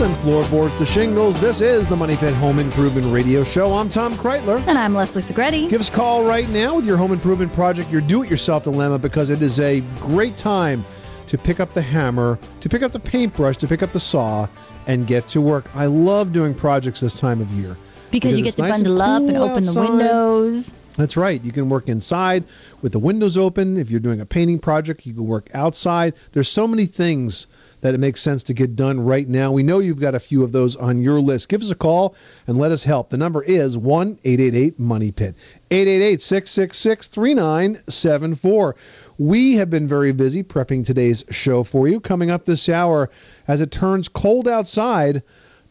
Coast to coast and floorboards to shingles. This is the Money Pit Home Improvement Radio Show. I'm Tom Kraeutler. And I'm Leslie Segrete. Give us a call right now with your home improvement project, your do it yourself dilemma, because it is a great time to pick up the hammer, to pick up the paintbrush, to pick up the saw, and get to work. I love doing projects this time of year. Because, you get to nice and bundle up and cool open the windows. That's right. You can work inside with the windows open. If you're doing a painting project, you can work outside. There's so many things that it makes sense to get done right now. We know you've got a few of those on your list. Give us a call and let us help. The number is 1 888 Money Pit. 888 666 3974. We have been very busy prepping today's show for you. Coming up this hour, as it turns cold outside,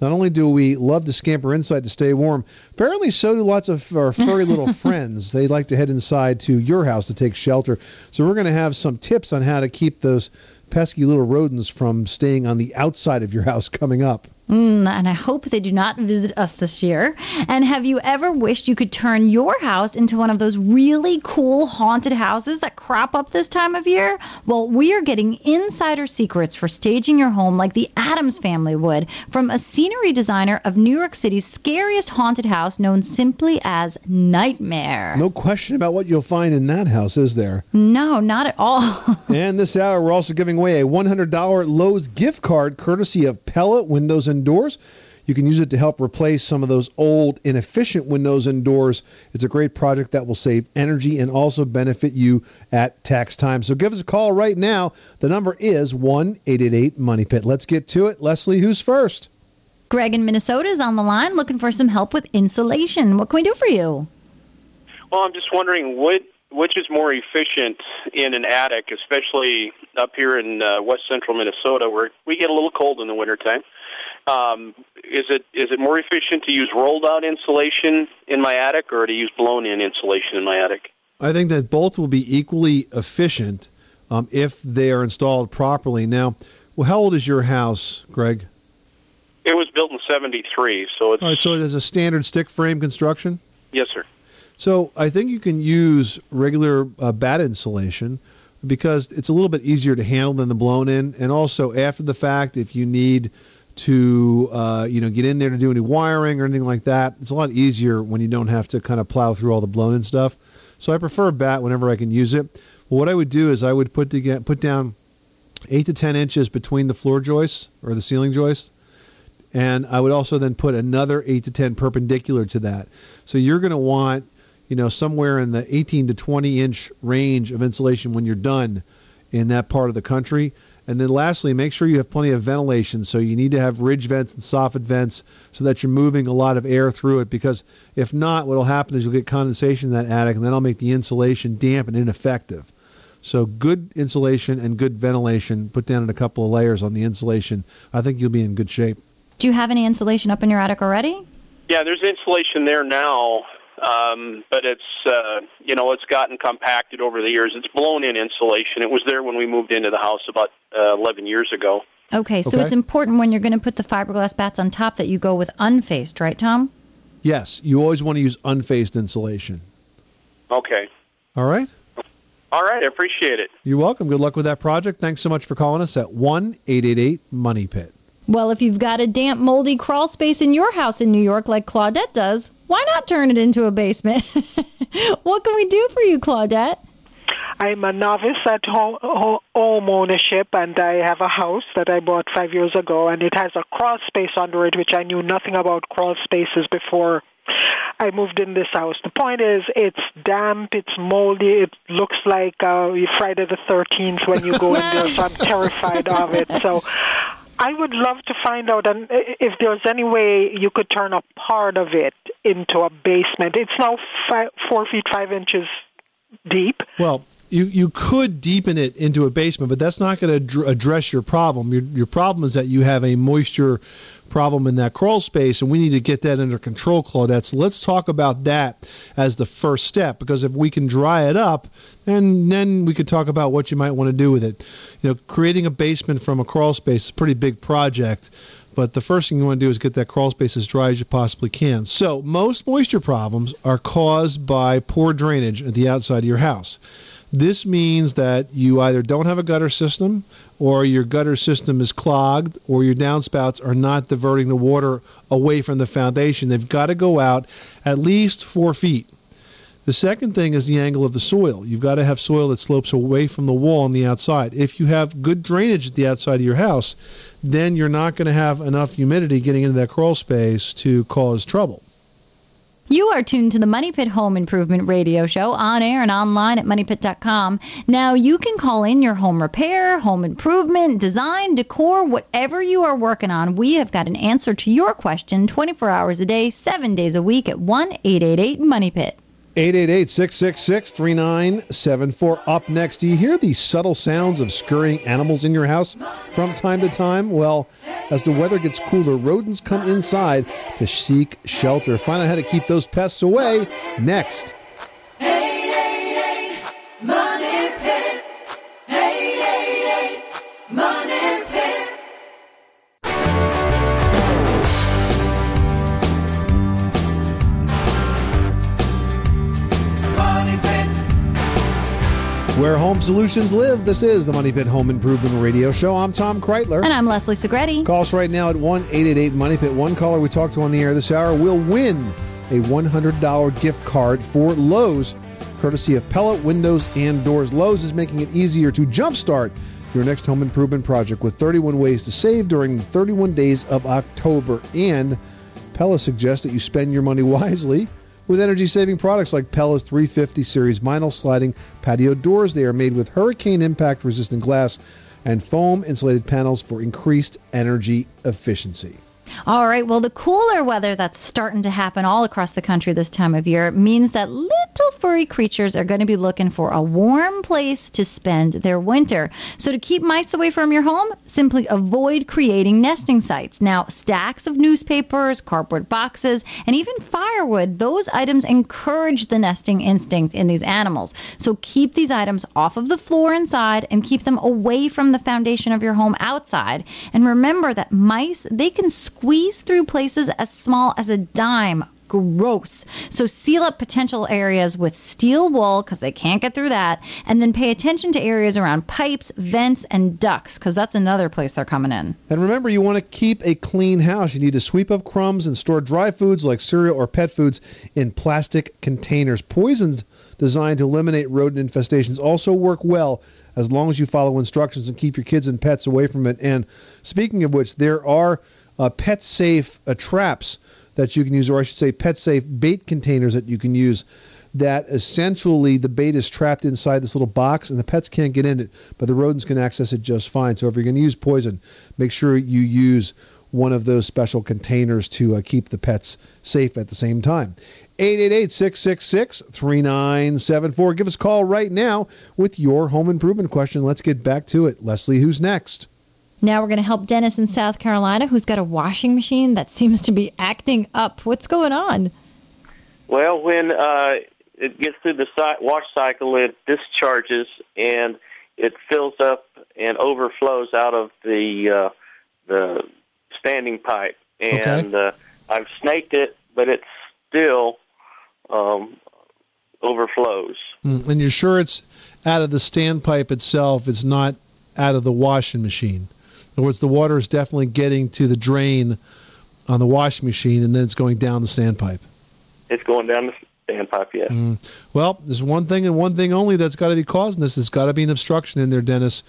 not only do we love to scamper inside to stay warm, apparently so do lots of our furry little friends. They like to head inside to your house to take shelter. So we're going to have some tips on how to keep those pesky little rodents from staying on the outside of your house coming up. Mm, and I hope they do not visit us this year. And have you ever wished you could turn your house into one of those really cool haunted houses that crop up this time of year? Well, we are getting insider secrets for staging your home like the Addams family would from a scenery designer of New York City's scariest haunted house known simply as Nightmare. No question about what you'll find in that house, is there? No, not at all. and this hour, we're also giving away a $100 Lowe's gift card courtesy of Pella Windows and Doors. You can use it to help replace some of those old, inefficient windows and doors. It's a great project that will save energy and also benefit you at tax time. So give us a call right now. The number is 1 888 Money Pit. Let's get to it. Leslie, who's first? Greg in Minnesota is on the line looking for some help with insulation. What can we do for you? Well, I'm just wondering what which is more efficient in an attic, especially up here in uh, west central Minnesota, where we get a little cold in the wintertime. Um, is it is it more efficient to use rolled out insulation in my attic or to use blown in insulation in my attic? I think that both will be equally efficient um, if they are installed properly. Now, well, how old is your house, Greg? It was built in '73, so it's All right, so it is a standard stick frame construction. yes, sir. So I think you can use regular uh, batt insulation because it's a little bit easier to handle than the blown in, and also after the fact, if you need to uh, you know get in there to do any wiring or anything like that, it's a lot easier when you don't have to kind of plow through all the blown in stuff. So I prefer a batt whenever I can use it. Well, what I would do is I would put to put down eight to ten inches between the floor joists or the ceiling joists and I would also then put another eight to ten perpendicular to that. So you're going to want, you know, somewhere in the 18 to 20 inch range of insulation when you're done in that part of the country. And then lastly, make sure you have plenty of ventilation. So you need to have ridge vents and soffit vents so that you're moving a lot of air through it. Because if not, what'll happen is you'll get condensation in that attic, and then I'll make the insulation damp and ineffective. So good insulation and good ventilation. Put down in a couple of layers on the insulation. I think you'll be in good shape. Do you have any insulation up in your attic already? Yeah, there's insulation there now, um, but it's uh, you know it's gotten compacted over the years. It's blown in insulation. It was there when we moved into the house about uh, 11 years ago. Okay, so Okay. it's important when you're going to put the fiberglass batts on top that you go with unfaced, right, Tom? Yes, you always want to use unfaced insulation. Okay. All right? All right, I appreciate it. You're welcome. Good luck with that project. Thanks so much for calling us at 1 888 Money Pit. Well, if you've got a damp, moldy crawl space in your house in New York like Claudette does, why not turn it into a basement? what can we do for you, Claudette? I'm a novice at home, home ownership, and I have a house that I bought five years ago, and it has a crawl space under it, which I knew nothing about crawl spaces before I moved in this house. The point is, it's damp, it's moldy, it looks like uh, Friday the 13th when you go in there, so I'm terrified of it. So I would love to find out and if there's any way you could turn a part of it into a basement. It's now five, four feet five inches deep. Well, you, you could deepen it into a basement, but that's not going to dr- address your problem. Your, your problem is that you have a moisture problem in that crawl space, and we need to get that under control, Claudette. So let's talk about that as the first step, because if we can dry it up, then then we could talk about what you might want to do with it. You know, creating a basement from a crawl space is a pretty big project. But the first thing you want to do is get that crawl space as dry as you possibly can. So, most moisture problems are caused by poor drainage at the outside of your house. This means that you either don't have a gutter system, or your gutter system is clogged, or your downspouts are not diverting the water away from the foundation. They've got to go out at least four feet. The second thing is the angle of the soil. You've got to have soil that slopes away from the wall on the outside. If you have good drainage at the outside of your house, then you're not going to have enough humidity getting into that crawl space to cause trouble. You are tuned to the Money Pit Home Improvement Radio Show on air and online at moneypit.com. Now, you can call in your home repair, home improvement, design, decor, whatever you are working on. We have got an answer to your question 24 hours a day, 7 days a week at 1 888 Money Pit. 888-666-3974. Up next, do you hear the subtle sounds of scurrying animals in your house from time to time? Well, as the weather gets cooler, rodents come inside to seek shelter. Find out how to keep those pests away next. Where home solutions live, this is the Money Pit Home Improvement Radio Show. I'm Tom Kraeutler. And I'm Leslie Segrete. Call us right now at 1 888 Money Pit. One caller we talked to on the air this hour will win a $100 gift card for Lowe's, courtesy of Pella Windows and Doors. Lowe's is making it easier to jumpstart your next home improvement project with 31 ways to save during the 31 days of October. And Pella suggests that you spend your money wisely with energy saving products like Pella's 350 series vinyl sliding patio doors. They are made with hurricane impact resistant glass and foam insulated panels for increased energy efficiency. All right. Well, the cooler weather that's starting to happen all across the country this time of year means that little furry creatures are going to be looking for a warm place to spend their winter. So, to keep mice away from your home, simply avoid creating nesting sites. Now, stacks of newspapers, cardboard boxes, and even firewood, those items encourage the nesting instinct in these animals. So, keep these items off of the floor inside and keep them away from the foundation of your home outside. And remember that mice, they can squeeze through places as small as a dime. Gross. So seal up potential areas with steel wool because they can't get through that. And then pay attention to areas around pipes, vents, and ducts because that's another place they're coming in. And remember, you want to keep a clean house. You need to sweep up crumbs and store dry foods like cereal or pet foods in plastic containers. Poisons designed to eliminate rodent infestations also work well as long as you follow instructions and keep your kids and pets away from it. And speaking of which, there are uh, pet safe uh, traps that you can use, or I should say, pet safe bait containers that you can use. That essentially the bait is trapped inside this little box and the pets can't get in it, but the rodents can access it just fine. So if you're going to use poison, make sure you use one of those special containers to uh, keep the pets safe at the same time. 888-666-3974. Give us a call right now with your home improvement question. Let's get back to it. Leslie, who's next? Now we're going to help Dennis in South Carolina who's got a washing machine that seems to be acting up. What's going on? Well, when uh, it gets through the cy- wash cycle, it discharges and it fills up and overflows out of the uh, the standing pipe. And uh, I've snaked it, but it still um, overflows. Mm, And you're sure it's out of the standpipe itself, it's not out of the washing machine. In other words, the water is definitely getting to the drain on the washing machine and then it's going down the standpipe. It's going down the standpipe, yes. Well, there's one thing and one thing only that's got to be causing this. There's got to be an obstruction in there, Dennis.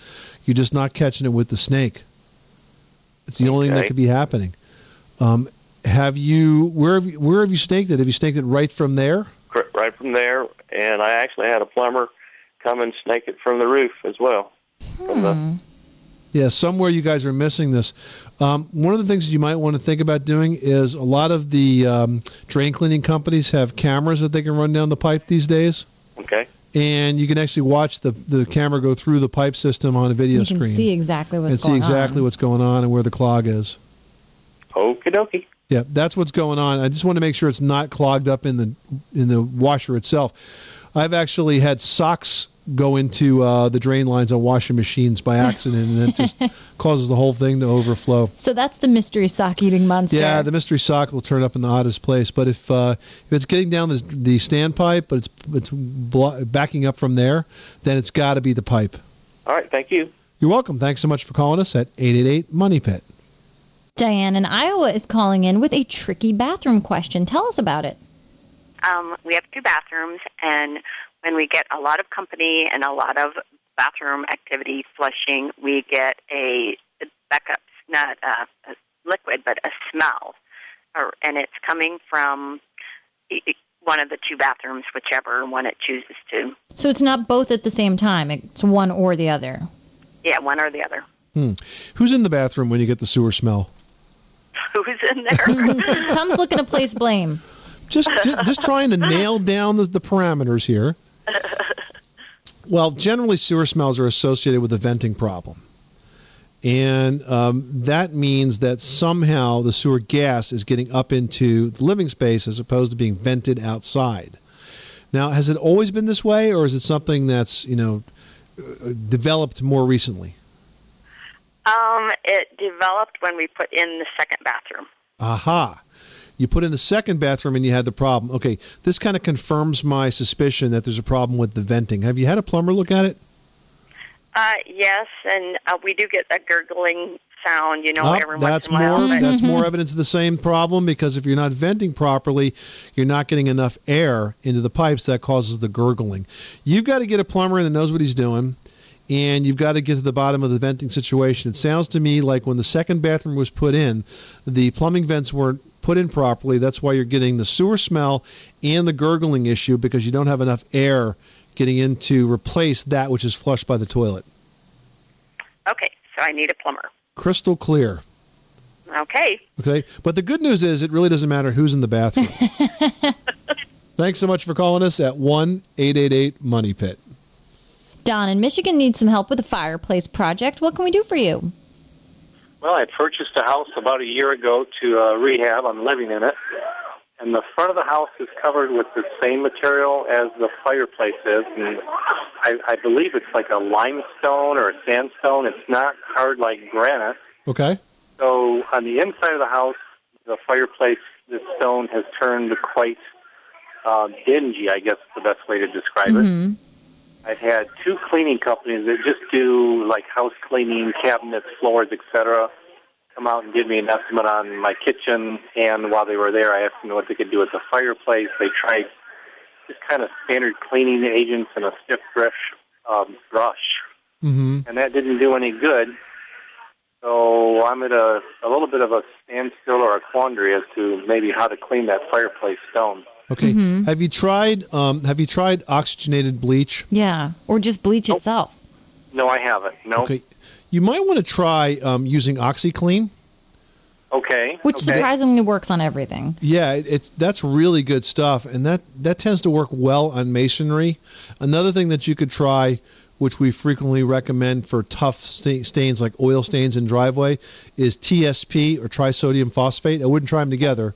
You're just not catching it with the snake. It's the only thing that could be happening. Um, Have you where have you, where have you snaked it? Have you snaked it right from there? right from there. And I actually had a plumber come and snake it from the roof as well. From the, Yeah, somewhere you guys are missing this. Um, one of the things that you might want to think about doing is a lot of the um, drain cleaning companies have cameras that they can run down the pipe these days, okay. and you can actually watch the the camera go through the pipe system on a video you can screen see exactly what's going on. and see going exactly on. what's going on and where the clog is. Okie dokie. Yeah, that's what's going on. I just want to make sure it's not clogged up in the in the washer itself. I've actually had socks go into uh, the drain lines on washing machines by accident, and it just causes the whole thing to overflow. So that's the mystery sock eating monster. Yeah, the mystery sock will turn up in the oddest place. But if uh, if it's getting down the, the standpipe, but it's it's blo- backing up from there, then it's got to be the pipe. All right. Thank you. You're welcome. Thanks so much for calling us at 888 Money Pit. Diane in Iowa is calling in with a tricky bathroom question. Tell us about it. Um, we have two bathrooms, and when we get a lot of company and a lot of bathroom activity flushing, we get a backup, not a, a liquid, but a smell, or, and it's coming from one of the two bathrooms, whichever one it chooses to. So it's not both at the same time. It's one or the other. Yeah, one or the other. Hmm. Who's in the bathroom when you get the sewer smell? Who's in there? Tom's looking to place blame. just ju- just trying to nail down the, the parameters here. Well, generally, sewer smells are associated with a venting problem. And um, that means that somehow the sewer gas is getting up into the living space as opposed to being vented outside. Now, has it always been this way, or is it something that's you know uh, developed more recently? um, it developed when we put in the second bathroom. Aha. You put in the second bathroom and you had the problem. Okay, this kind of confirms my suspicion that there's a problem with the venting. Have you had a plumber look at it? Uh, yes, and uh, we do get a gurgling sound, you know, Oh, every once in a while. more but- that's more evidence of the same problem because if you're not venting properly, you're not getting enough air into the pipes that causes the gurgling. You've got to get a plumber that knows what he's doing and you've got to get to the bottom of the venting situation. It sounds to me like when the second bathroom was put in, the plumbing vents weren't put in properly. That's why you're getting the sewer smell and the gurgling issue because you don't have enough air getting in to replace that which is flushed by the toilet. Okay, so I need a plumber. Crystal clear. Okay. Okay. But the good news is it really doesn't matter who's in the bathroom. Thanks so much for calling us at 1 888 Money Pit. Don in Michigan needs some help with a fireplace project. What can we do for you? Well, I purchased a house about a year ago to uh, rehab. I'm living in it. And the front of the house is covered with the same material as the fireplace is. And I, I believe it's like a limestone or a sandstone. It's not hard like granite. Okay. So on the inside of the house, the fireplace, the stone has turned quite uh, dingy, I guess is the best way to describe it. I've had two cleaning companies that just do like house cleaning, cabinets, floors, etc. Come out and give me an estimate on my kitchen. And while they were there, I asked them what they could do with the fireplace. They tried just kind of standard cleaning agents and a stiff brush, um, brush, Mm-hmm. and that didn't do any good. So I'm at a, a little bit of a standstill or a quandary as to maybe how to clean that fireplace stone. Okay. Mhm. Have you tried um, have you tried oxygenated bleach? Yeah, or just bleach itself. No, I haven't. No. Okay. You might want to try um, using OxiClean. Okay. Which okay. surprisingly works on everything. Yeah, it- it's that's really good stuff, and that that tends to work well on masonry. Another thing that you could try, which we frequently recommend for tough stains like oil stains in driveway, is TSP or trisodium phosphate. I wouldn't try them together.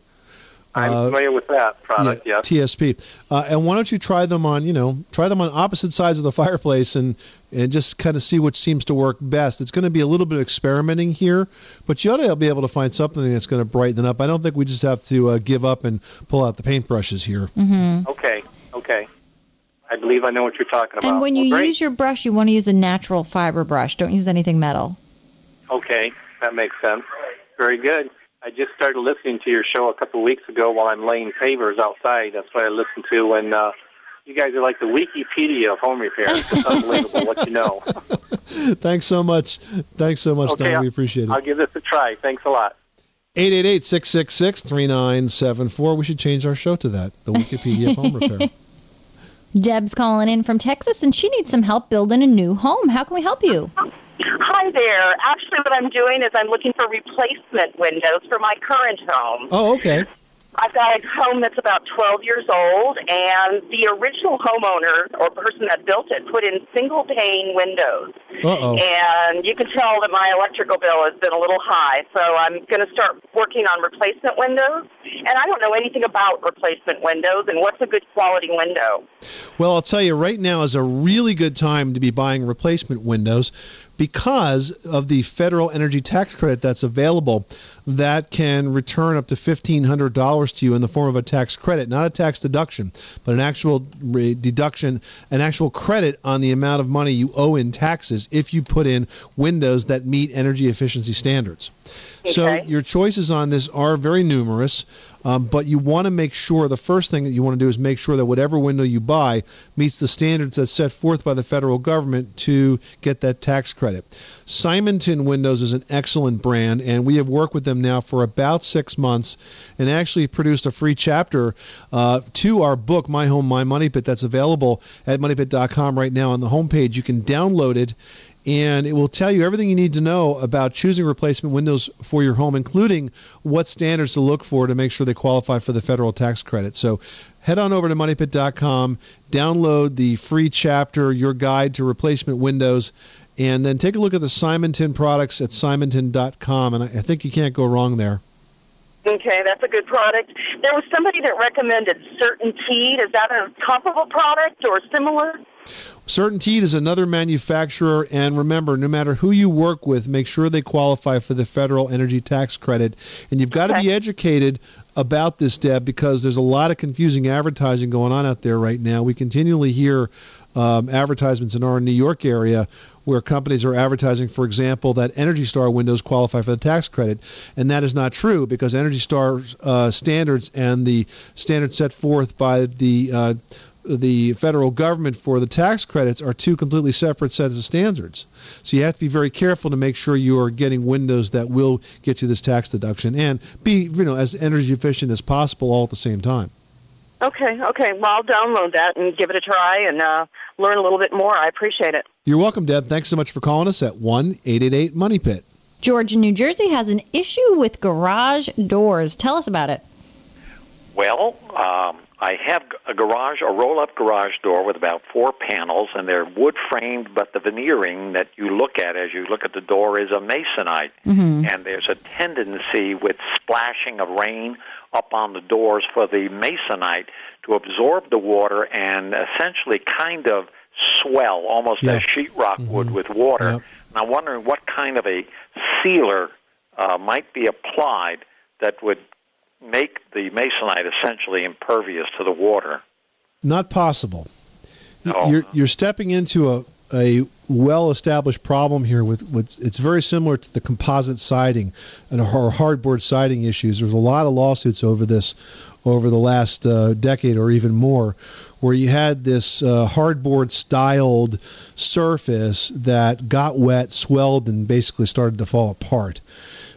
I'm Uh, familiar with that product. yeah, yes. TSP. Uh, and why don't you try them on, you know, try them on opposite sides of the fireplace and and just kind of see which seems to work best. It's going to be a little bit of experimenting here, but you ought to be able to find something that's going to brighten up. I don't think we just have to uh, give up and pull out the paintbrushes here. Mm-hmm. Okay. Okay. I believe I know what you're talking about. And when you great. use your brush, you want to use a natural fiber brush. Don't use anything metal. Okay, that makes sense. Very good. I just started listening to your show a couple of weeks ago while I'm laying pavers outside. That's what I listened to, and uh, you guys are like the Wikipedia of home repair. It's unbelievable what you know. Thanks so much. Thanks so much, Okay, Don. We appreciate it. I'll give this a try. Thanks a lot. 888-666-3974. We should change our show to that. The Wikipedia of home repair. Deb's calling in from Texas, and she needs some help building a new home. How can we help you? Hi there. Actually, what I'm doing is I'm looking for replacement windows for my current home. Oh, okay. I've got a home that's about 12 years old, and the original homeowner or person that built it put in single pane windows. Uh-oh. And you can tell that my electrical bill has been a little high, so I'm going to start working on replacement windows. And I don't know anything about replacement windows and what's a good quality window. Well, I'll tell you right now is a really good time to be buying replacement windows because of the federal energy tax credit that's available that can return up to $1500 to you in the form of a tax credit not a tax deduction but an actual re- deduction an actual credit on the amount of money you owe in taxes if you put in windows that meet energy efficiency standards. So your choices on this are very numerous, um, but you want to make sure the first thing that you want to do is make sure that whatever window you buy meets the standards that's set forth by the federal government to get that tax credit. Simonton Windows is an excellent brand, and we have worked with them now for about six months, and actually produced a free chapter uh, to our book, My Home, My Money Pit, that's available at moneypit.com right now on the homepage. You can download it and it will tell you everything you need to know about choosing replacement windows for your home, including what standards to look for to make sure they qualify for the federal tax credit. So head on over to moneypit.com, download the free chapter, Your Guide to Replacement Windows, and then take a look at the Simonton products at simonton.com. And I think you can't go wrong there. Okay, that's a good product. There was somebody that recommended Certainteed. Is that a comparable product or similar? Certainteed is another manufacturer, and remember, no matter who you work with, make sure they qualify for the federal energy tax credit. And you've got to be educated about this, Deb, because there's a lot of confusing advertising going on out there right now. We continually hear um, advertisements in our New York area where companies are advertising, for example, that Energy Star windows qualify for the tax credit, and that is not true because Energy Star uh, standards and the standards set forth by the uh, the federal government for the tax credits are two completely separate sets of standards. So you have to be very careful to make sure you are getting windows that will get you this tax deduction and be you know as energy efficient as possible all at the same time. Okay, okay. Well, I'll download that and give it a try and uh, learn a little bit more. I appreciate it. You're welcome, Deb. Thanks so much for calling us at one eight eight eight Money Pit. Georgia, New Jersey has an issue with garage doors. Tell us about it. Well, um, I have a garage, a roll-up garage door with about four panels, and they're wood framed, but the veneering that you look at as you look at the door is a masonite, Mhm. and there's a tendency with splashing of rain up on the doors for the masonite to absorb the water and essentially kind of swell, almost Yeah. as sheetrock would with water. And I'm wondering what kind of a sealer uh, might be applied that would make the masonite essentially impervious to the water. Not possible. You're you're stepping into a a well established problem here with, with it's very similar to the composite siding and or hardboard siding issues. There's a lot of lawsuits over this over the last uh, decade or even more, where you had this uh, hardboard styled surface that got wet, swelled, and basically started to fall apart.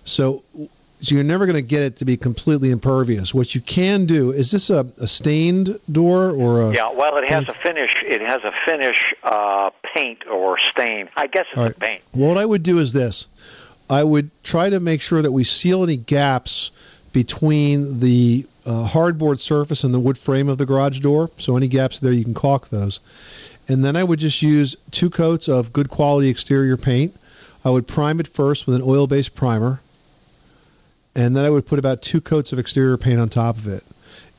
So so you're never going to get it to be completely impervious. What you can do is this a, a stained door or a Yeah, well, it has a finish. It has a finish uh, paint or stain. I guess it's All a right. paint. What I would do is this: I would try to make sure that we seal any gaps between the uh, hardboard surface and the wood frame of the garage door. So any gaps there, you can caulk those. And then I would just use two coats of good quality exterior paint. I would prime it first with an oil-based primer, and then I would put about two coats of exterior paint on top of it.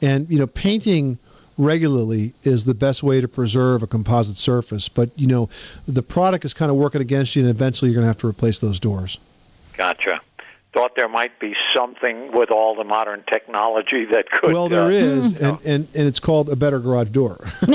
And you know, painting regularly is the best way to preserve a composite surface. But you know, the product is kind of working against you, and eventually you're going to have to replace those doors. Gotcha. Thought there might be something with all the modern technology that could. well, there uh, is, and, and and it's called a better garage door.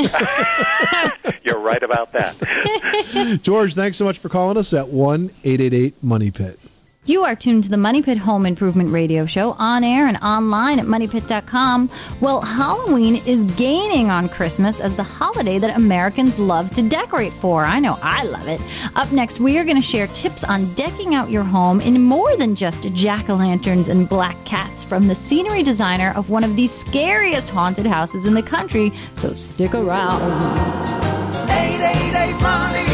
You're right about that. George, thanks so much for calling us at one eight eight eight Money Pit. You are tuned to the Money Pit Home Improvement Radio Show on air and online at moneypit.com. Well, Halloween is gaining on Christmas as the holiday that Americans love to decorate for. I know I love it. Up next, we are going to share tips on decking out your home in more than just jack o' lanterns and black cats from the scenery designer of one of the scariest haunted houses in the country. So stick around. 888 Money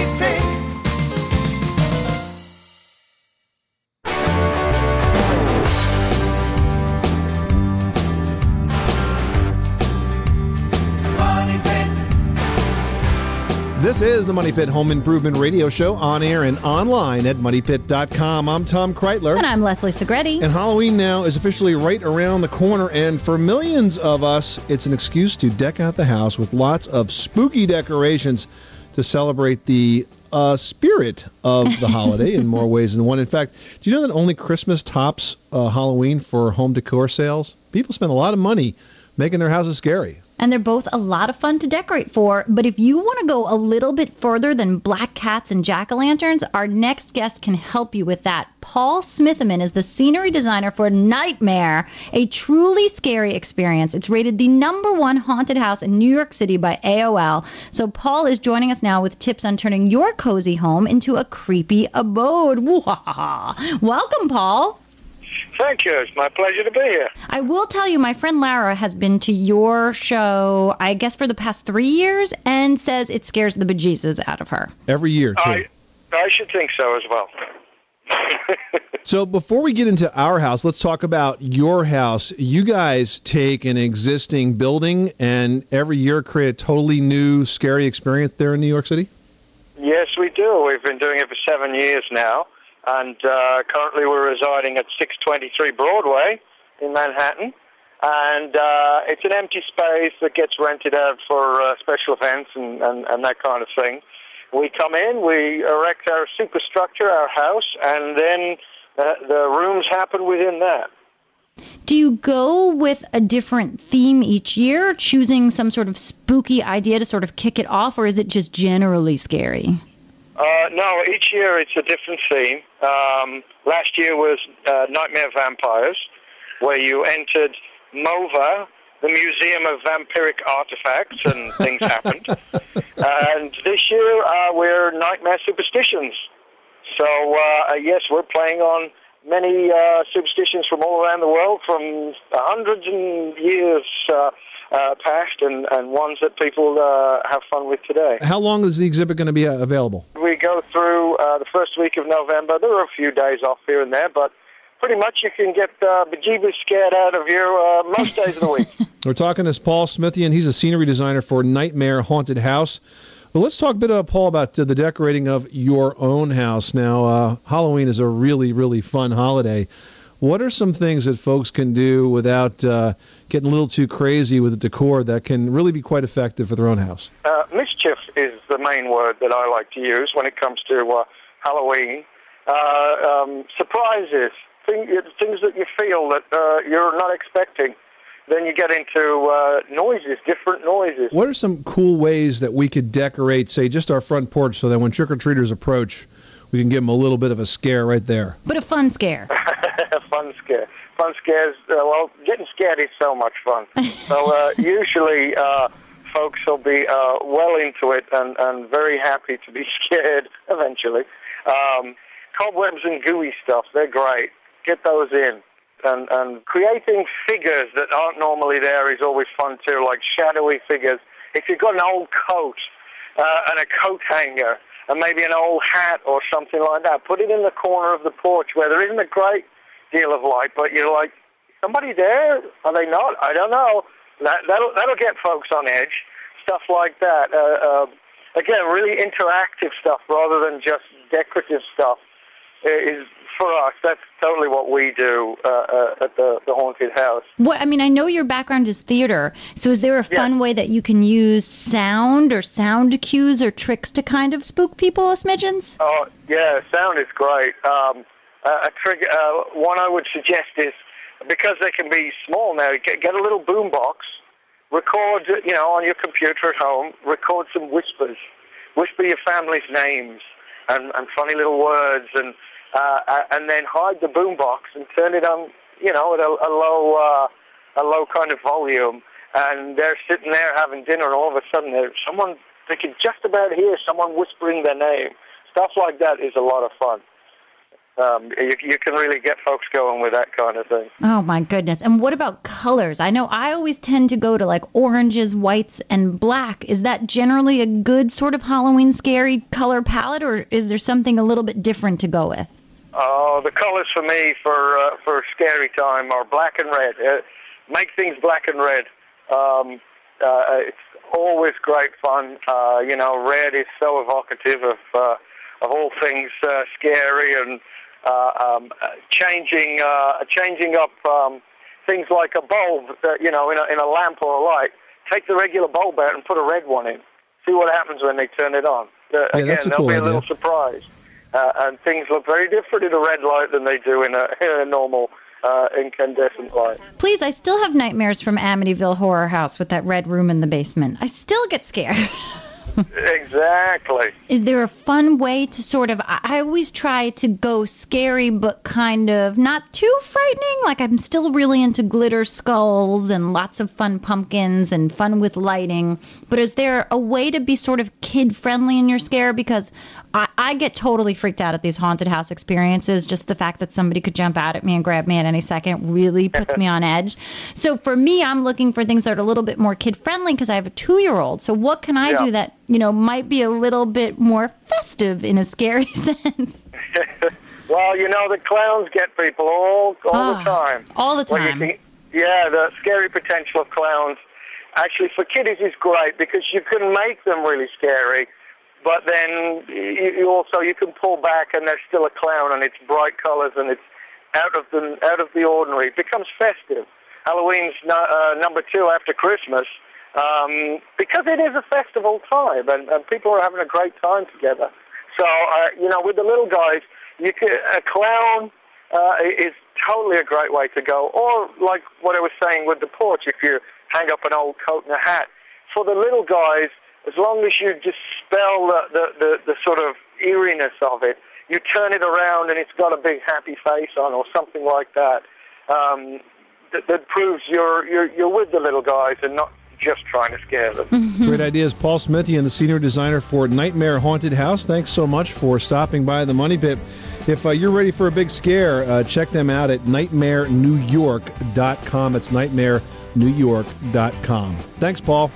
This is the Money Pit Home Improvement Radio Show on air and online at moneypit.com. I'm Tom Kraeutler. And I'm Leslie Segrete. And Halloween now is officially right around the corner, and for millions of us, it's an excuse to deck out the house with lots of spooky decorations to celebrate the uh, spirit of the holiday in more ways than one. In fact, do you know that only Christmas tops uh, Halloween for home decor sales? People spend a lot of money making their houses scary. And they're both a lot of fun to decorate for. But if you want to go a little bit further than black cats and jack o' lanterns, our next guest can help you with that. Paul Smitherman is the scenery designer for Nightmare, a truly scary experience. It's rated the number one haunted house in New York City by AOL. So Paul is joining us now with tips on turning your cozy home into a creepy abode. Welcome, Paul. Thank you. It's my pleasure to be here. I will tell you, my friend Lara has been to your show, I guess, for the past three years, and says it scares the bejesus out of her. Every year, too. I, I should think so as well. So before we get into our house, let's talk about your house. You guys take an existing building and every year create a totally new, scary experience there in New York City? Yes, we do. We've been doing it for seven years now, and uh, currently we're residing at 623 Broadway in Manhattan. And uh, it's an empty space that gets rented out for uh, special events and, and, and that kind of thing. We come in, we erect our superstructure, our house, and then uh, the rooms happen within that. Do you go with a different theme each year, choosing some sort of spooky idea to sort of kick it off, or is it just generally scary? Uh, no, each year it's a different theme. Um, last year was uh, Nightmare Vampires, where you entered MOVA, the Museum of Vampiric Artifacts, and things happened. And this year uh, we're Nightmare Superstitions. So, uh, yes, we're playing on many uh, superstitions from all around the world, from hundreds and years uh, uh, past, and, and ones that people uh, have fun with today. How long is the exhibit going to be uh, available? We go through uh, the first week of November. There are a few days off here and there, but pretty much you can get uh, bejeebers scared out of you uh, most days of the week. We're talking to Paul Smithian. He's a scenery designer for Nightmare Haunted House. Well, let's talk a bit, uh, Paul, about the decorating of your own house. Now, uh, Halloween is a really, really fun holiday. What are some things that folks can do without uh, getting a little too crazy with the decor that can really be quite effective for their own house? Uh, mischief is the main word that I like to use when it comes to uh, Halloween. Um, surprises, thing, things that you feel that you're not expecting. Then you get into uh, noises, different noises. What are some cool ways that we could decorate, say, just our front porch so that when trick or treaters approach, we can give them a little bit of a scare right there? But a fun scare. fun scare. Fun scares. Uh, well, getting scared is so much fun. so uh, usually, uh, folks will be uh, well into it and, and very happy to be scared eventually. Um, cobwebs and gooey stuff, they're great. Get those in. And, and creating figures that aren't normally there is always fun too, like shadowy figures. If you've got an old coat uh, and a coat hanger and maybe an old hat or something like that, put it in the corner of the porch where there isn't a great deal of light, but you're like, somebody there? Are they not? I don't know. That, that'll, that'll get folks on edge. Stuff like that. Uh, uh, again, really interactive stuff rather than just decorative stuff is for us. That's totally what we do uh, uh, at the, the haunted house. What I mean, I know your background is theater, so is there a fun way that you can use sound or sound cues or tricks to kind of spook people, smidgens? Oh, yeah, sound is great. Um, uh, a trick, uh, one I would suggest is because they can be small now. Get, get a little boom box, record, you know, on your computer at home. Record some whispers, whisper your family's names and, and funny little words, and uh, and then hide the boombox and turn it on, you know, at a, a low, uh, a low kind of volume. And they're sitting there having dinner, and all of a sudden, someone they can just about hear someone whispering their name. Stuff like that is a lot of fun. Um, you, you can really get folks going with that kind of thing. Oh my goodness. And what about colors? I know I always tend to go to like oranges, whites, and black. Is that generally a good sort of Halloween scary color palette, or is there something a little bit different to go with? Oh, the colors for me for uh, for scary time are black and red. Uh, make things black and red. Um, uh, it's always great fun. Uh, you know, red is so evocative of uh, of all things uh, scary and uh, um, uh, changing uh, changing up um, things like a bulb. That, you know, in a, in a lamp or a light. Take the regular bulb out and put a red one in. See what happens when they turn it on. Uh, Yeah, again, that's a there'll cool be a little surprise. Uh, and things look very different in a red light than they do in a, in a normal uh, incandescent light. Please, I still have nightmares from Amityville Horror House with that red room in the basement. I still get scared. exactly. Is there a fun way to sort of? I I always try to go scary, but kind of not too frightening. Like I'm still really into glitter skulls and lots of fun pumpkins and fun with lighting. But is there a way to be sort of kid friendly in your scare? Because I, I get totally freaked out at these haunted house experiences. Just the fact that somebody could jump out at me and grab me at any second really puts me on edge. So for me, I'm looking for things that are a little bit more kid friendly because I have a two year old. So what can I Yeah. do that you know might be a little bit more festive in a scary sense? Well, you know, the clowns get people all all the time. Ah, all the time. think- yeah, the scary potential of clowns. Actually, for kiddies is great because you can make them really scary, but then you, you also you can pull back and there's still a clown and it's bright colors and it's out of the out of the ordinary. It becomes festive. Halloween's no, uh, number two after Christmas um, because it is a festival time and, and people are having a great time together. So uh, you know, with the little guys, you can, a clown uh, is totally a great way to go. Or like what I was saying with the porch, if you hang up an old coat and a hat. For the little guys, as long as you dispel the, the, the, the sort of eeriness of it, you turn it around and it's got a big happy face on or something like that. Um, that, that proves you're, you're you're with the little guys and not just trying to scare them. Great ideas, Paul Smithy, and the senior designer for Nightmare Haunted House. Thanks so much for stopping by the Money Pit. If uh, you're ready for a big scare, uh, check them out at nightmarenewyork.com. It's nightmarenewyork.com. Thanks, Paul.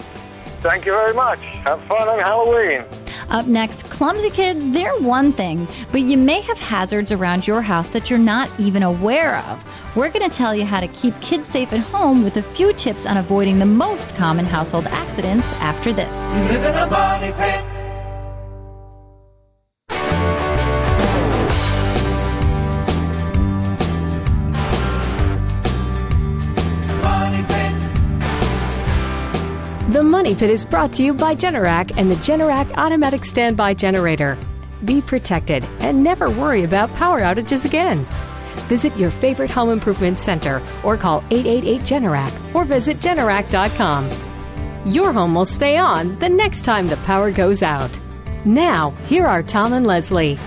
Thank you very much. Have fun on Halloween. Up next, clumsy kids, they're one thing, but you may have hazards around your house that you're not even aware of. We're going to tell you how to keep kids safe at home with a few tips on avoiding the most common household accidents after this. The Money Pit is brought to you by Generac and the Generac Automatic Standby Generator. Be protected and never worry about power outages again. Visit your favorite home improvement center or call 888 Generac or visit Generac.com. Your home will stay on the next time the power goes out. Now, here are Tom and Leslie.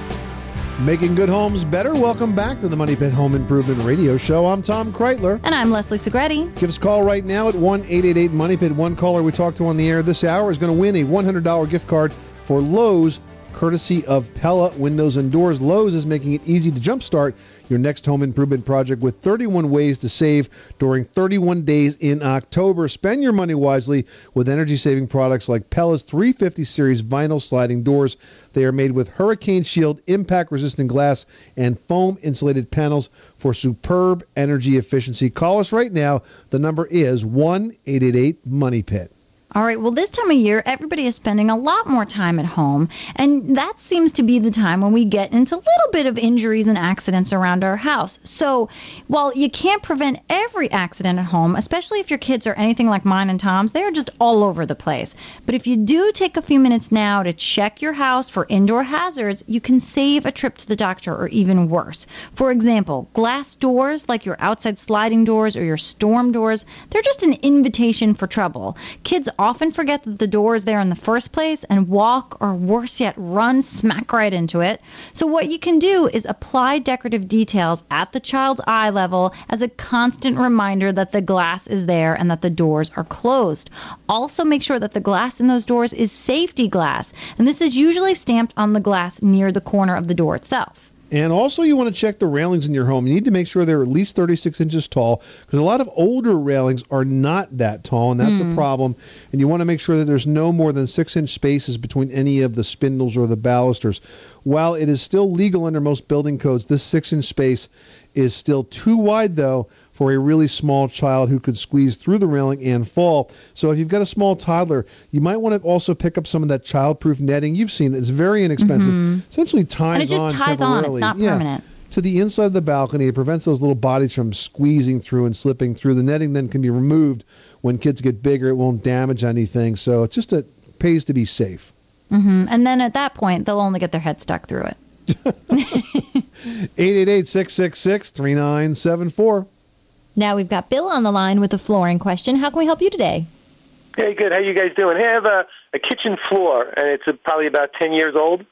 Making good homes better. Welcome back to the Money Pit Home Improvement Radio Show. I'm Tom Kraeutler. And I'm Leslie Segrete. Give us a call right now at 1 888 Money Pit. One caller we talked to on the air this hour is going to win a $100 gift card for Lowe's, courtesy of Pella Windows and Doors. Lowe's is making it easy to jumpstart your next home improvement project with 31 ways to save during 31 days in October. Spend your money wisely with energy saving products like Pella's 350 series vinyl sliding doors. They are made with hurricane shield, impact resistant glass, and foam insulated panels for superb energy efficiency. Call us right now. The number is 1 888 Money Pit. All right, well, this time of year, everybody is spending a lot more time at home, and that seems to be the time when we get into a little bit of injuries and accidents around our house. So, while you can't prevent every accident at home, especially if your kids are anything like mine and Tom's, they're just all over the place. But if you do take a few minutes now to check your house for indoor hazards, you can save a trip to the doctor or even worse. For example, glass doors like your outside sliding doors or your storm doors, they're just an invitation for trouble. Kids often forget that the door is there in the first place and walk, or worse yet, run smack right into it. So, what you can do is apply decorative details at the child's eye level as a constant reminder that the glass is there and that the doors are closed. Also, make sure that the glass in those doors is safety glass, and this is usually stamped on the glass near the corner of the door itself. And also, you want to check the railings in your home. You need to make sure they're at least 36 inches tall because a lot of older railings are not that tall, and that's Hmm. a problem. And you want to make sure that there's no more than six inch spaces between any of the spindles or the balusters. While it is still legal under most building codes, this six inch space is still too wide, though, for a really small child who could squeeze through the railing and fall. So if you've got a small toddler, you might want to also pick up some of that childproof netting. You've seen it. It's very inexpensive. Mhm. Essentially ties on. And it just on ties on. It's not Yeah. permanent. To the inside of the balcony, it prevents those little bodies from squeezing through and slipping through. The netting then can be removed when kids get bigger. It won't damage anything. So it just it pays to be safe. hmm And then at that point, they'll only get their head stuck through it. 888 666 3974. Now we've got Bill on the line with a flooring question. How can we help you today? Hey, good. How you guys doing? Hey, I have a, a kitchen floor, and it's uh probably about 10 years old.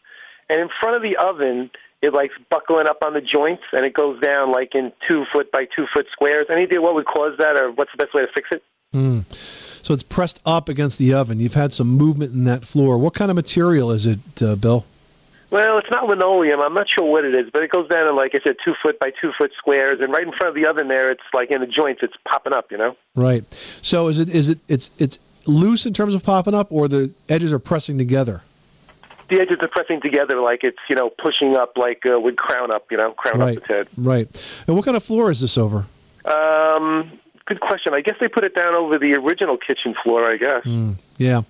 And in front of the oven, it likes buckling up on the joints, and it goes down like in two foot by two foot squares. Any idea what would cause that, or what's the best way to fix it? Hmm. So it's pressed up against the oven. You've had some movement in that floor. What kind of material is it, uh, Bill? Well, it's not linoleum. I'm not sure what it is, but it goes down in, like I said, two foot by two foot squares, and right in front of the oven there, it's like in the joints, it's popping up. You know? Right. So is it is it it's it's loose in terms of popping up, or the edges are pressing together? The edges are pressing together, like it's you know pushing up, like uh, would crown up. You know, crown right. up its head. Right. And what kind of floor is this over? Um, good question. I guess they put it down over the original kitchen floor. I guess. Mm, yeah.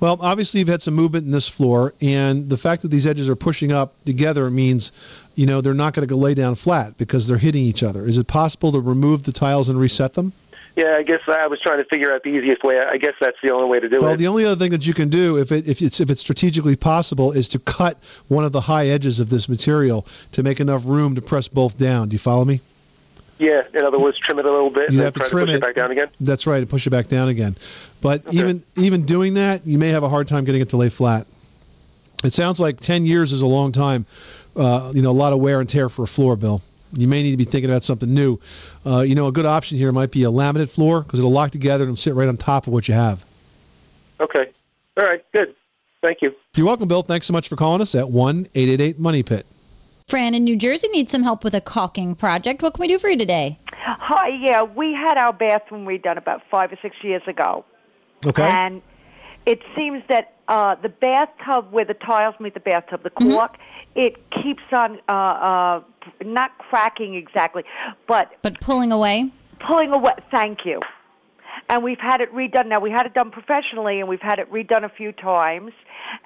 Well, obviously you've had some movement in this floor, and the fact that these edges are pushing up together means, you know, they're not going to go lay down flat because they're hitting each other. Is it possible to remove the tiles and reset them? Yeah, I guess I was trying to figure out the easiest way. I guess that's the only way to do Well, it. Well, the only other thing that you can do, if it if it's if it's strategically possible, is to cut one of the high edges of this material to make enough room to press both down. Do you follow me? Yeah, in other words, trim it a little bit and You then have to trim push it. it. back down again. That's right, and push it back down again. But even even doing that, you may have a hard time getting it to lay flat. It sounds like ten years is a long time. Uh, you know, a lot of wear and tear for a floor, Bill. You may need to be thinking about something new. Uh, you know, a good option here might be a laminate floor because it'll lock together and sit right on top of what you have. Okay. All right. Good. Thank you. You're welcome, Bill. Thanks so much for calling us at one eight eight eight Money Pit. Fran in New Jersey needs some help with a caulking project. What can we do for you today? Hi, yeah, we had our bathroom redone about five or six years ago. Okay. And it seems that uh, the bathtub where the tiles meet the bathtub, the caulk, it keeps on uh, uh, not cracking exactly, but but pulling away. Pulling away. Thank you. And we've had it redone. Now we had it done professionally, and we've had it redone a few times,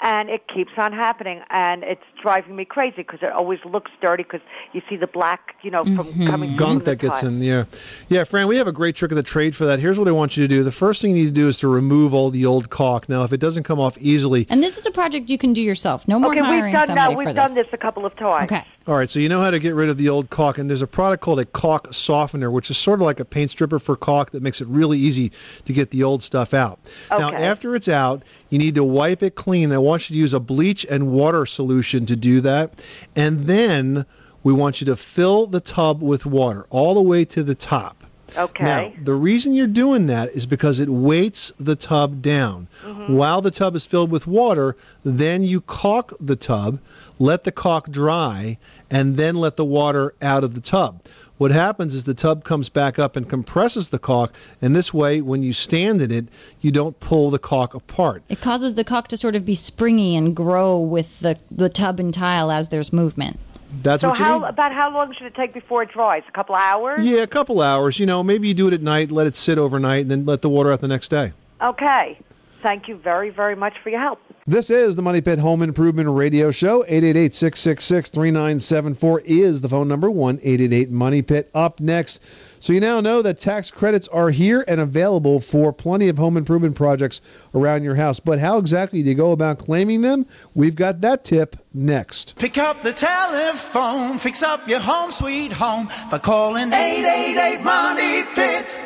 and it keeps on happening, and it's driving me crazy because it always looks dirty because you see the black, you know, from mm-hmm. coming mm-hmm. gunk from the that gets in there. Yeah, Fran, we have a great trick of the trade for that. Here's what I want you to do. The first thing you need to do is to remove all the old caulk. Now, if it doesn't come off easily, And this is a project you can do yourself. No more okay, hiring we've done somebody no, we've for done this. this a couple of times. Okay. all right, so you know how to get rid of the old caulk, and there's a product called a caulk softener, which is sort of like a paint stripper for caulk that makes it really easy to get the old stuff out. Now, after it's out, you need to wipe it clean. I want you to use a bleach and water solution to do that, and then we want you to fill the tub with water all the way to the top. Okay. Now, the reason you're doing that is because it weights the tub down. Mm-hmm. While the tub is filled with water, then you caulk the tub, let the caulk dry, and then let the water out of the tub. What happens is the tub comes back up and compresses the caulk, and this way, when you stand in it, you don't pull the caulk apart. It causes the caulk to sort of be springy and grow with the, the tub and tile as there's movement. That's so what you how need. about how long should it take before it dries? A couple hours? Yeah, a couple hours. You know, maybe you do it at night, let it sit overnight, and then let the water out the next day. Okay. Thank you very, very much for your help. This is the Money Pit Home Improvement Radio Show. 888 666 3974 is the phone number 1 888 Money Pit. Up next. So, you now know that tax credits are here and available for plenty of home improvement projects around your house. But how exactly do you go about claiming them? We've got that tip next. Pick up the telephone, fix up your home sweet home by calling 888 Money Pit.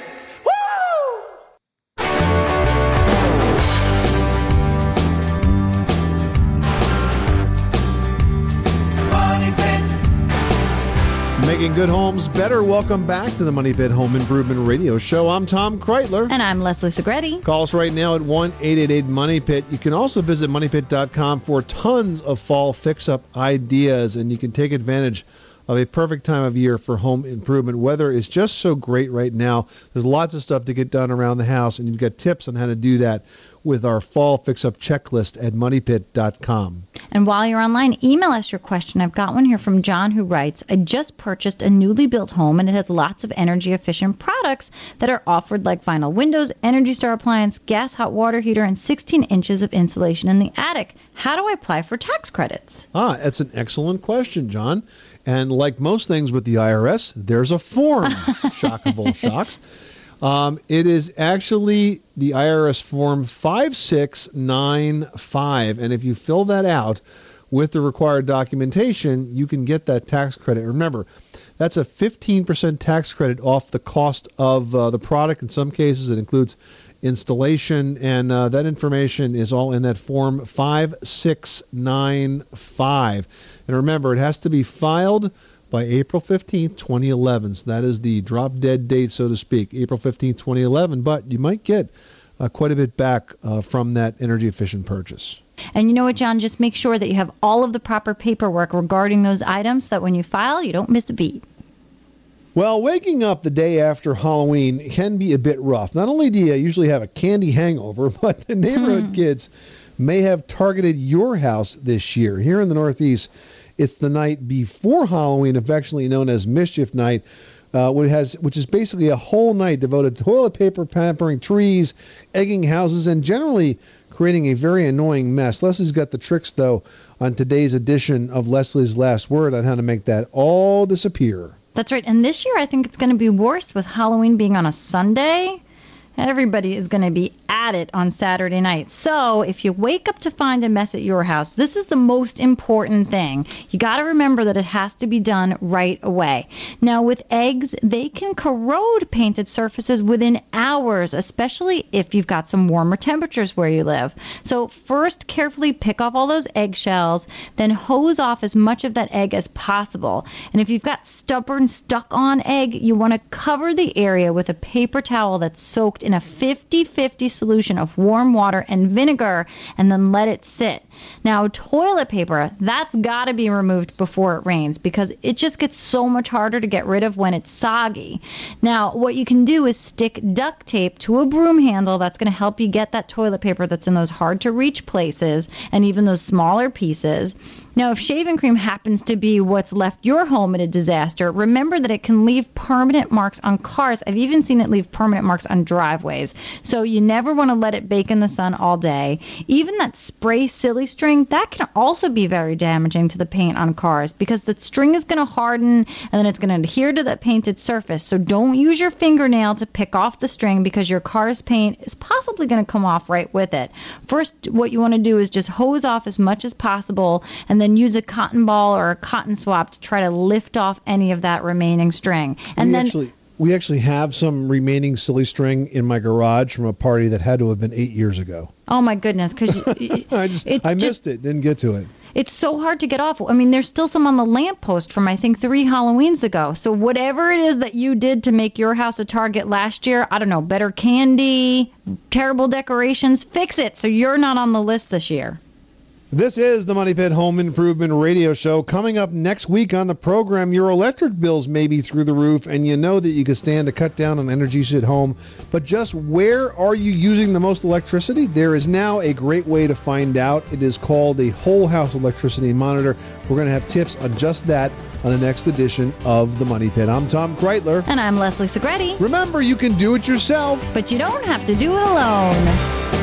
Making good homes better. Welcome back to the Money Pit Home Improvement Radio Show. I'm Tom Kraeutler. And I'm Leslie Segrete. Call us right now at 1 888 Money Pit. You can also visit moneypit.com for tons of fall fix up ideas, and you can take advantage of a perfect time of year for home improvement. Weather is just so great right now. There's lots of stuff to get done around the house, and you've got tips on how to do that with our fall fix up checklist at moneypit.com. And while you're online, email us your question. I've got one here from John who writes I just purchased a newly built home and it has lots of energy efficient products that are offered, like vinyl windows, Energy Star appliance, gas hot water heater, and 16 inches of insulation in the attic. How do I apply for tax credits? Ah, that's an excellent question, John. And like most things with the IRS, there's a form. Shock of all shocks. Um, it is actually the IRS form 5695. And if you fill that out with the required documentation, you can get that tax credit. Remember, that's a 15% tax credit off the cost of uh, the product. In some cases, it includes installation, and uh, that information is all in that form 5695. And remember, it has to be filed by April 15th, 2011. So that is the drop dead date, so to speak, April 15th, 2011. But you might get uh, quite a bit back uh, from that energy efficient purchase. And you know what, John? Just make sure that you have all of the proper paperwork regarding those items so that when you file, you don't miss a beat. Well, waking up the day after Halloween can be a bit rough. Not only do you usually have a candy hangover, but the neighborhood kids may have targeted your house this year. Here in the Northeast, it's the night before Halloween, affectionately known as Mischief Night, uh, which has which is basically a whole night devoted to toilet paper, pampering trees, egging houses, and generally creating a very annoying mess. Leslie's got the tricks though on today's edition of Leslie's Last Word on how to make that all disappear. That's right. And this year, I think it's going to be worse with Halloween being on a Sunday. Everybody is going to be at it on Saturday night. So, if you wake up to find a mess at your house, this is the most important thing. You got to remember that it has to be done right away. Now, with eggs, they can corrode painted surfaces within hours, especially if you've got some warmer temperatures where you live. So, first, carefully pick off all those eggshells, then hose off as much of that egg as possible. And if you've got stubborn, stuck on egg, you want to cover the area with a paper towel that's soaked in a 50 50 solution of warm water and vinegar and then let it sit. Now, toilet paper, that's got to be removed before it rains because it just gets so much harder to get rid of when it's soggy. Now, what you can do is stick duct tape to a broom handle that's going to help you get that toilet paper that's in those hard to reach places and even those smaller pieces. Now, if shaving cream happens to be what's left your home in a disaster, remember that it can leave permanent marks on cars. I've even seen it leave permanent marks on driveways. So you never want to let it bake in the sun all day. Even that spray silly string, that can also be very damaging to the paint on cars because the string is going to harden and then it's going to adhere to that painted surface. So don't use your fingernail to pick off the string because your car's paint is possibly going to come off right with it. First, what you want to do is just hose off as much as possible and then use a cotton ball or a cotton swab to try to lift off any of that remaining string. And we then actually we actually have some remaining silly string in my garage from a party that had to have been eight years ago. Oh my goodness, because I just I missed it, didn't get to it. It's so hard to get off. I mean, there's still some on the lamppost from I think three Halloweens ago. So whatever it is that you did to make your house a target last year, I don't know, better candy, terrible decorations, fix it so you're not on the list this year. This is the Money Pit Home Improvement Radio Show. Coming up next week on the program, your electric bills may be through the roof, and you know that you can stand to cut down on energy use at home. But just where are you using the most electricity? There is now a great way to find out. It is called a whole house electricity monitor. We're going to have tips on just that on the next edition of the Money Pit. I'm Tom Kraeutler. And I'm Leslie Segrete. Remember, you can do it yourself, but you don't have to do it alone.